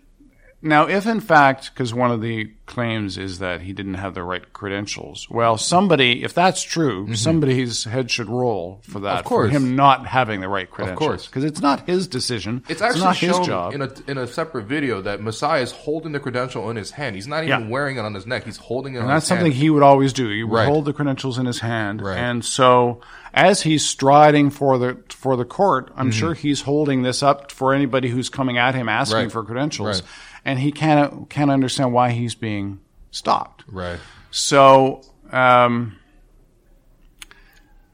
now, if in fact, because one of the claims is that he didn't have the right credentials, well, somebody, if that's true, somebody's head should roll for that, Mm-hmm. Of course. for him not having the right credentials. Of course. because it's not his decision. It's actually not his shown job. in a in a separate video that Masai is holding the credential in his hand. He's not even Yeah. wearing it on his neck. He's holding it on And that's something hand. he would always do. He would Right. hold the credentials in his hand, Right. and so as he's striding for the for the court, I'm Mm-hmm. sure he's holding this up for anybody who's coming at him asking Right. for credentials, Right. And he can't can't understand why he's being stopped. Right. So, um,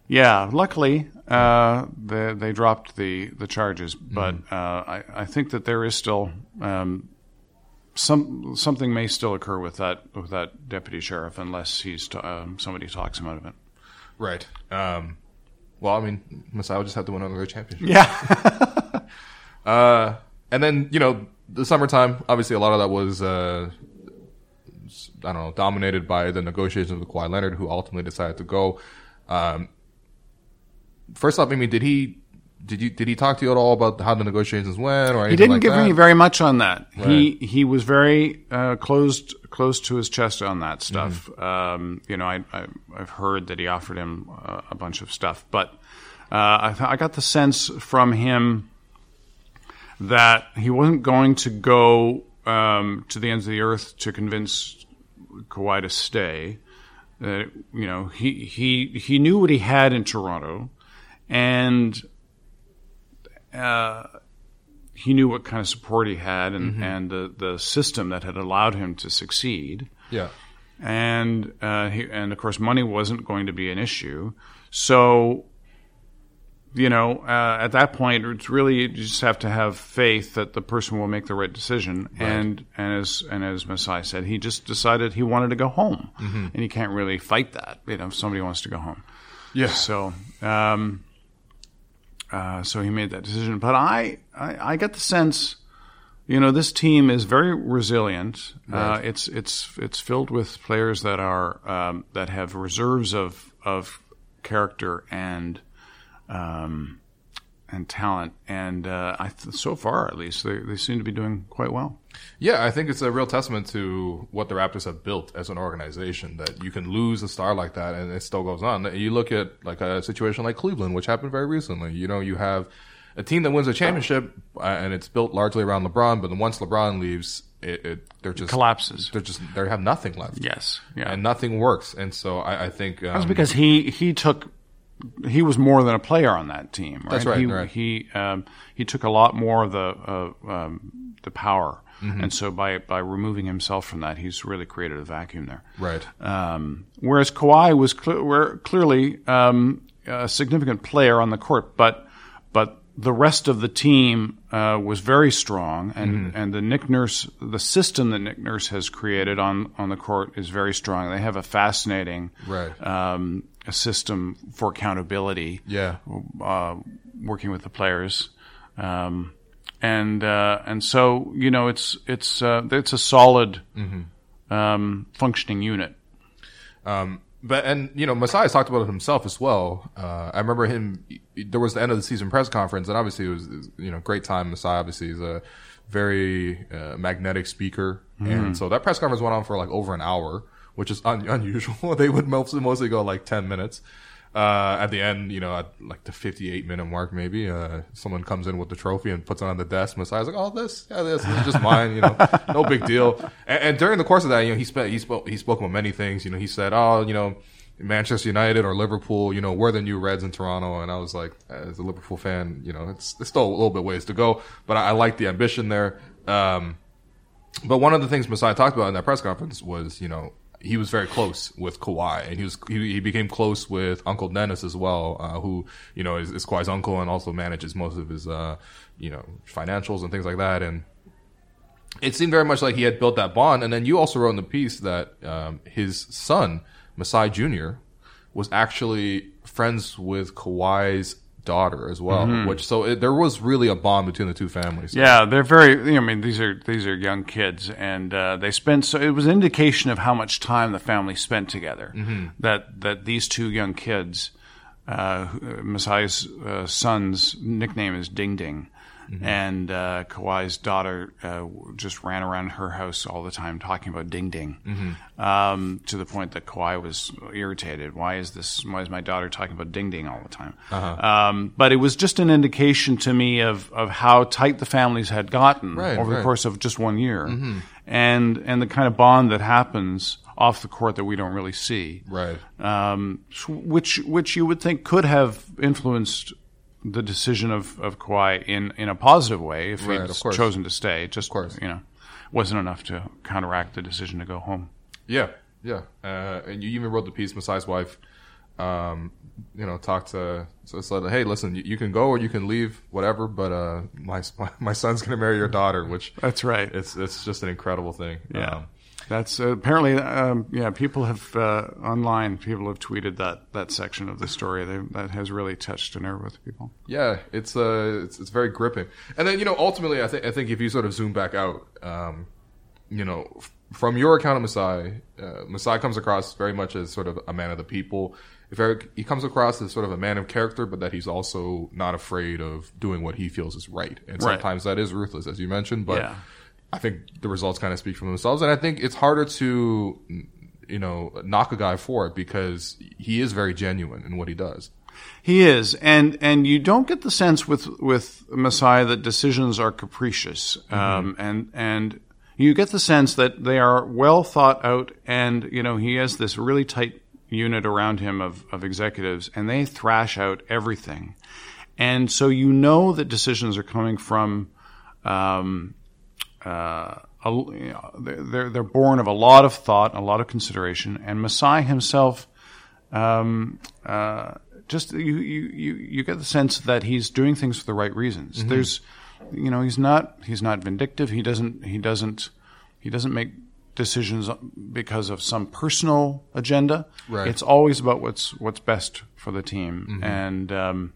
yeah, luckily uh, they, they dropped the, the charges, but Mm-hmm. uh, I, I think that there is still um, some something may still occur with that with that deputy sheriff unless he's t- um, somebody talks him out of it. Right. Um, well, I mean, Masai will just have to win another championship. Yeah, Uh, and then you know the summertime. Obviously, a lot of that was uh, I don't know dominated by the negotiations with Kawhi Leonard, who ultimately decided to go. Um, first off, I mean, did he did you did he talk to you at all about how the negotiations went or anything he didn't like give that? me very much on that. He he was very uh, closed close to his chest on that stuff. Mm-hmm. Um, you know, I, I I've heard that he offered him uh, a bunch of stuff, but uh, I, I got the sense from him that he wasn't going to go um, to the ends of the earth to convince Kawhi to stay. That you know, he he he knew what he had in Toronto, and uh, he knew what kind of support he had and, and the, the system that had allowed him to succeed. Yeah. And uh, he, and of course, money wasn't going to be an issue. So, you know, uh, at that point, it's really you just have to have faith that the person will make the right decision. And and as and as Masai said, he just decided he wanted to go home, and you can't really fight that. You know, if somebody wants to go home. Yeah. So, um, uh, so he made that decision. But I, I, I get the sense, you know, this team is very resilient. Uh, it's it's it's filled with players that are um, that have reserves of of character and um, and talent. And uh, I th- so far, at least, they they seem to be doing quite well. Yeah, I think it's a real testament to what the Raptors have built as an organization that you can lose a star like that and it still goes on. You look at like a situation like Cleveland, which happened very recently. You know, you have a team that wins a championship uh, and it's built largely around LeBron, but then once LeBron leaves, it, it they're just Collapses. They're just they have nothing left. Yes. Yeah. and nothing works. And so I, I think um, That's because he he took he was more than a player on that team. Right? That's right, He right. he um, he took a lot more of the uh, um, the power, Mm-hmm. and so by by removing himself from that, he's really created a vacuum there. right. Um, whereas Kawhi was were clearly um, a significant player on the court, but but the rest of the team uh, was very strong, and, and the Nick Nurse, the system that Nick Nurse has created on, on the court is very strong. They have a fascinating Right. um, a system for accountability Yeah. uh, working with the players, um, and uh, and so you know it's it's uh, it's a solid um, functioning unit. But and you know, Masai has talked about it himself as well. Uh, I remember him. There was the end of the season press conference, and obviously it was you know great time. Masai obviously is a very uh, magnetic speaker, and so that press conference went on for like over an hour, which is un- unusual. they would mostly mostly go like ten minutes. Uh, at the end, you know, at like the 58 minute mark, maybe, uh, someone comes in with the trophy and puts it on the desk. Masai's like, oh, this, yeah, this, this is just mine, you know, no big deal. And, and during the course of that, you know, he spent, he spoke, he spoke about many things. You know, he said, oh, you know, Manchester United or Liverpool, you know, we're the new Reds in Toronto. And I was like, as a Liverpool fan, you know, it's, it's still a little bit ways to go, but I, I like the ambition there. Um, but one of the things Masai talked about in that press conference was, you know, he was very close with Kawhi, and he was he, he became close with Uncle Dennis as well, uh, who you know is, is Kawhi's uncle and also manages most of his uh, you know financials and things like that. And it seemed very much like he had built that bond. And then you also wrote in the piece that um, his son Masai Jr. was actually friends with Kawhi's daughter as well, which so it, there was really a bond between the two families. Yeah, they're very. You know, I mean, these are these are young kids, and uh, they spent. So it was an indication of how much time the family spent together. That that these two young kids, uh, Masai's uh, son's nickname is Ding Ding, and uh, Kawhi's daughter uh, just ran around her house all the time talking about Ding Ding, um, to the point that Kawhi was irritated. Why is this? Why is my daughter talking about Ding Ding all the time? Um, but it was just an indication to me of of how tight the families had gotten Right, over the course of just one year, and and the kind of bond that happens off the court that we don't really see Right. um, which which you would think could have influenced the decision of, of Kawhi in, in a positive way if Right, he'd of chosen to stay. It Just course. you know, wasn't enough to counteract the decision to go home. Yeah, yeah. Uh, and you even wrote the piece, Masai's wife, um, you know, talked to, so said, hey, listen, you, you can go or you can leave, whatever, but uh, my my son's going to marry your daughter, which That's right. it's it's just an incredible thing. Yeah. Um, That's uh, apparently, um, yeah. People have uh, online. People have tweeted that that section of the story. They, that has really touched a nerve with people. yeah, it's uh, it's it's very gripping. And then you know, ultimately, I think I think if you sort of zoom back out, um, you know, f- from your account of Masai, uh, Masai comes across very much as sort of a man of the people. If Eric, he comes across as sort of a man of character, but that he's also not afraid of doing what he feels is right. And Right. sometimes that is ruthless, as you mentioned. But Yeah. I think the results kind of speak for themselves. And I think it's harder to, you know, knock a guy for it because he is very genuine in what he does. He is, and and you don't get the sense with with Masai that decisions are capricious, um, and and you get the sense that they are well thought out, and you know he has this really tight unit around him of of executives, and they thrash out everything, and so you know that decisions are coming from. Um, uh, a, you know, they're- they're born of a lot of thought, a lot of consideration, and Masai himself um, uh, just you, you you you get the sense that he's doing things for the right reasons. There's, you know, he's not he's not vindictive. He doesn't he doesn't he doesn't make decisions because of some personal agenda. Right. It's always about what's what's best for the team, and um,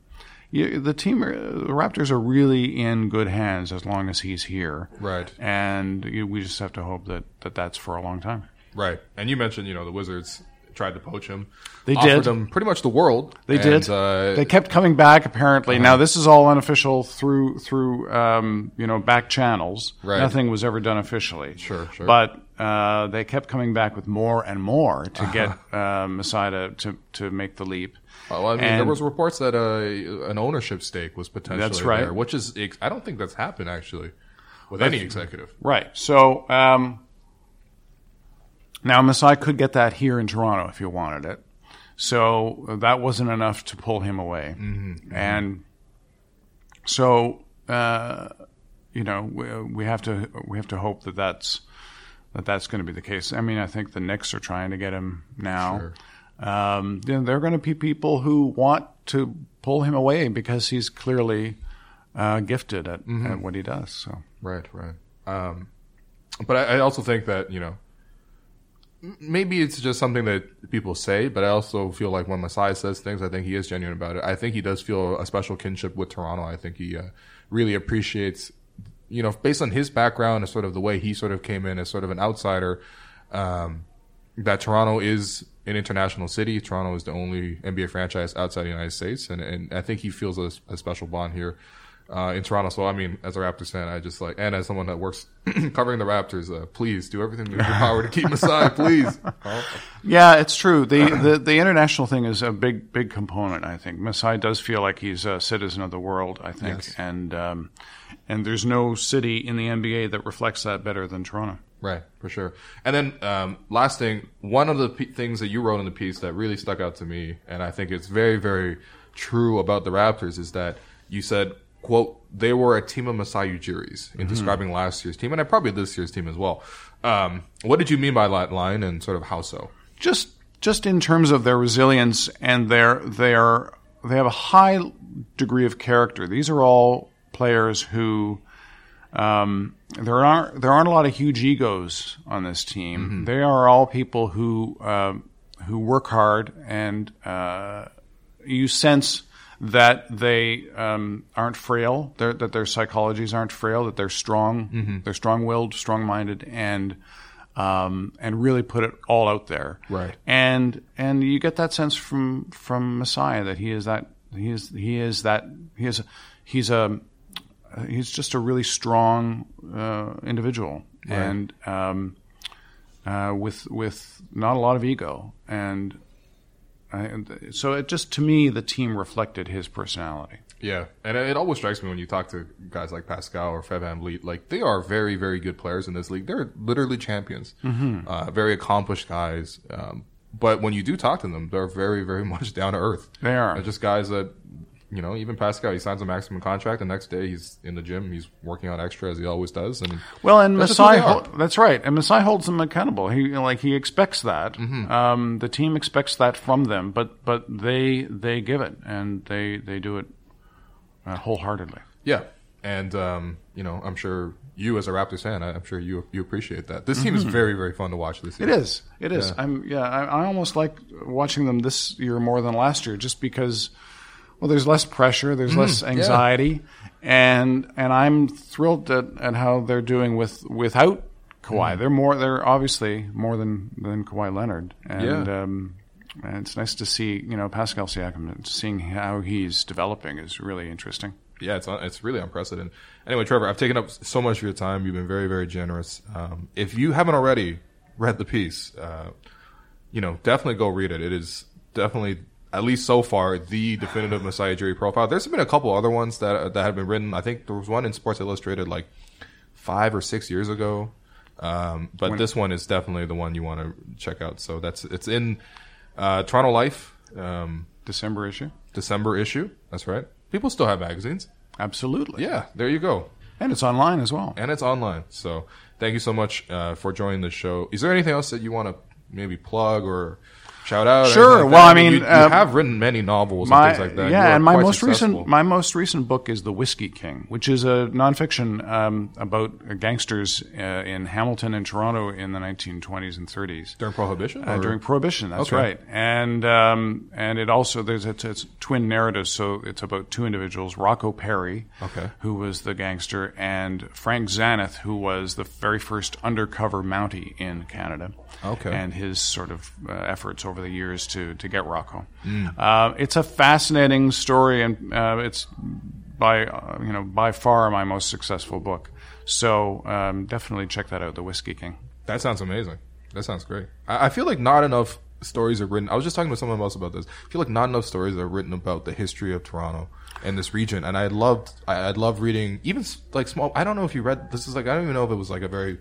the team the Raptors are really in good hands as long as he's here. Right. and you, we just have to hope that, that that's for a long time. Right. And you mentioned, you know, the Wizards tried to poach him. They offered did. him pretty much the world. They And, did. Uh, Uh-huh. they kept coming back. Apparently, now this is all unofficial through through um, you know back channels. Right. Nothing was ever done officially. Sure, sure. But uh, they kept coming back with more and more to get uh, Masai to, to to make the leap. Well, I mean, there was reports that uh, an ownership stake was potentially That's right. there, which is I don't think that's happened actually with any executive. Right. So um, now Masai could get that here in Toronto if he wanted it. So uh, that wasn't enough to pull him away. And so uh, you know we, we have to we have to hope that that's that that's going to be the case. I mean, I think the Knicks are trying to get him now. Sure. Um, then there are going to be people who want to pull him away because he's clearly uh, gifted at, Mm-hmm. at what he does. So Right, right. Um, but I, I also think that you know maybe it's just something that people say, but I also feel like when Masai says things, I think he is genuine about it. I think he does feel a special kinship with Toronto. I think he uh, really appreciates, you know, based on his background and sort of the way he sort of came in as sort of an outsider. Um, that Toronto is an international city. Toronto is the only NBA franchise outside the United States, and, and I think he feels a, a special bond here uh, in Toronto. So, I mean, as a Raptors fan, I just like, and as someone that works covering the Raptors, uh, please do everything in your power to keep Masai, please. Yeah, it's true. The, the the international thing is a big big component. I think Masai does feel like he's a citizen of the world. I think, Yes. and um, and there's no city in the NBA that reflects that better than Toronto. Right, for sure. And then um, last thing, one of the p- things that you wrote in the piece that really stuck out to me, and I think it's very, very true about the Raptors, is that you said, "quote They were a team of Masai Ujiris" in describing last year's team, and I probably this year's team as well. Um, what did you mean by that line, and sort of how so? Just just in terms of their resilience and their their they have a high degree of character. These are all players who um, there aren't there aren't a lot of huge egos on this team. They are all people who um who work hard, and uh, you sense that they um, aren't frail. That their psychologies aren't frail. That they're strong. They're strong-willed, strong-minded, and um, and really put it all out there. Right. And and you get that sense from from Masai that he is that he is he is that he is he's a he's just a really strong uh, individual and um, uh, with with not a lot of ego and. and so it just to me the team reflected his personality. Yeah, and it always strikes me when you talk to guys like Pascal or Fred VanVleet, like they are very, very good players in this league. They're literally champions, uh, very accomplished guys. Um, but when you do talk to them, they're very, very much down to earth. They are. They're just guys that, you know, even Pascal, he signs a maximum contract. The next day, he's in the gym. He's working out extra as he always does. And Well, and That's Masai, hol- that's right, and Masai holds them accountable. He like he expects that. Mm-hmm. Um, the team expects that from them, but but they they give it and they they do it uh, wholeheartedly. Yeah, and um, you know, I'm sure you as a Raptors fan, I'm sure you you appreciate that. This team is very, very fun to watch this year. It is. It is. I'm. Yeah. I, I almost like watching them this year more than last year, just because. Well, there's less pressure. There's less anxiety, and and I'm thrilled at, at how they're doing with without Kawhi. They're more. They're obviously more than than Kawhi Leonard, and. Yeah. Um, and it's nice to see, you know, Pascal Siakam. Seeing how he's developing is really interesting. Yeah, it's it's really unprecedented. Anyway, Trevor, I've taken up so much of your time. You've been very, very generous. Um, if you haven't already read the piece, uh, you know, definitely go read it. It is definitely, at least so far, the definitive Masai Ujiri profile. There's been a couple other ones that that have been written. I think there was one in Sports Illustrated like five or six years ago. Um, but this one is definitely the one you want to check out. So that's it's in uh, Toronto Life, um, December issue, December issue. That's right. People still have magazines. absolutely. Yeah, there you go. and it's online as well. And it's online. So thank you so much uh, for joining the show. Is there anything else that you want to maybe plug or shout out? Sure. like Well? I mean, you, you uh, have written many novels my, and things like that. Yeah, and my most successful. recent my most recent book is The Whiskey King, which is a nonfiction um, about gangsters uh, in Hamilton and Toronto in the 1920s and 30s. during Prohibition. Uh, during Prohibition, that's Okay. right, and um, and it also there's it's, it's twin narratives, so it's about two individuals: Rocco Perri, Okay. who was the gangster, and Frank Zaneth, who was the very first undercover Mountie in Canada. Okay. and his sort of uh, efforts over the years to to get Rocco. Mm. Uh, it's a fascinating story, and uh, it's by uh, you know by far my most successful book. So um, definitely check that out, The Whiskey King. That sounds amazing. That sounds great. I, I feel like not enough stories are written. I was just talking to someone else about this. I feel like not enough stories are written about the history of Toronto and this region. And I loved, I, I'd love reading even like small. I don't know if you read this. Is like I don't even know if it was like a very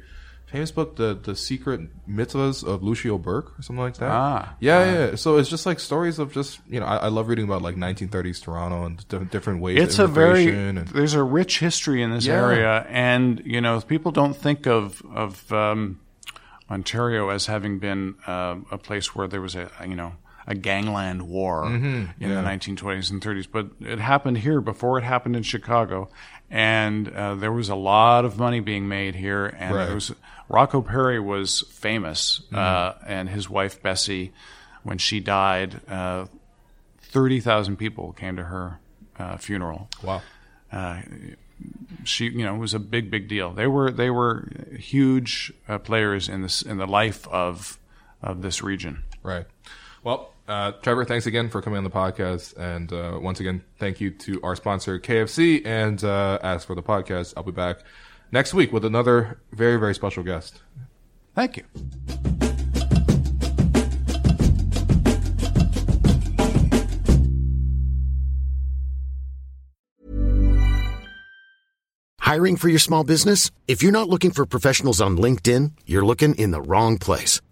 famous book, the the secret mitzvahs of Lucio Burke or something like that. Ah. yeah, yeah. yeah. So it's just like stories of just you know. I, I love reading about like 1930s Toronto and different different ways. It's of a very and, there's a rich history in this Yeah. area, and you know people don't think of of um, Ontario as having been uh, a place where there was a you know a gangland war in the 1920s and 30s. But it happened here before it happened in Chicago, and uh, there was a lot of money being made here. And Right. was Rocco Perri was famous, uh, and his wife Bessie, when she died, uh, thirty thousand people came to her uh, funeral Wow. she you know it was a big big deal they were they were huge uh, players in this in the life of of this region Right. Well, uh, Trevor, thanks again for coming on the podcast. And uh, once again, thank you to our sponsor, KFC. And uh, as for the podcast, I'll be back next week with another very, very special guest. thank you Hiring for your small business? If you're not looking for professionals on LinkedIn, you're looking in the wrong place.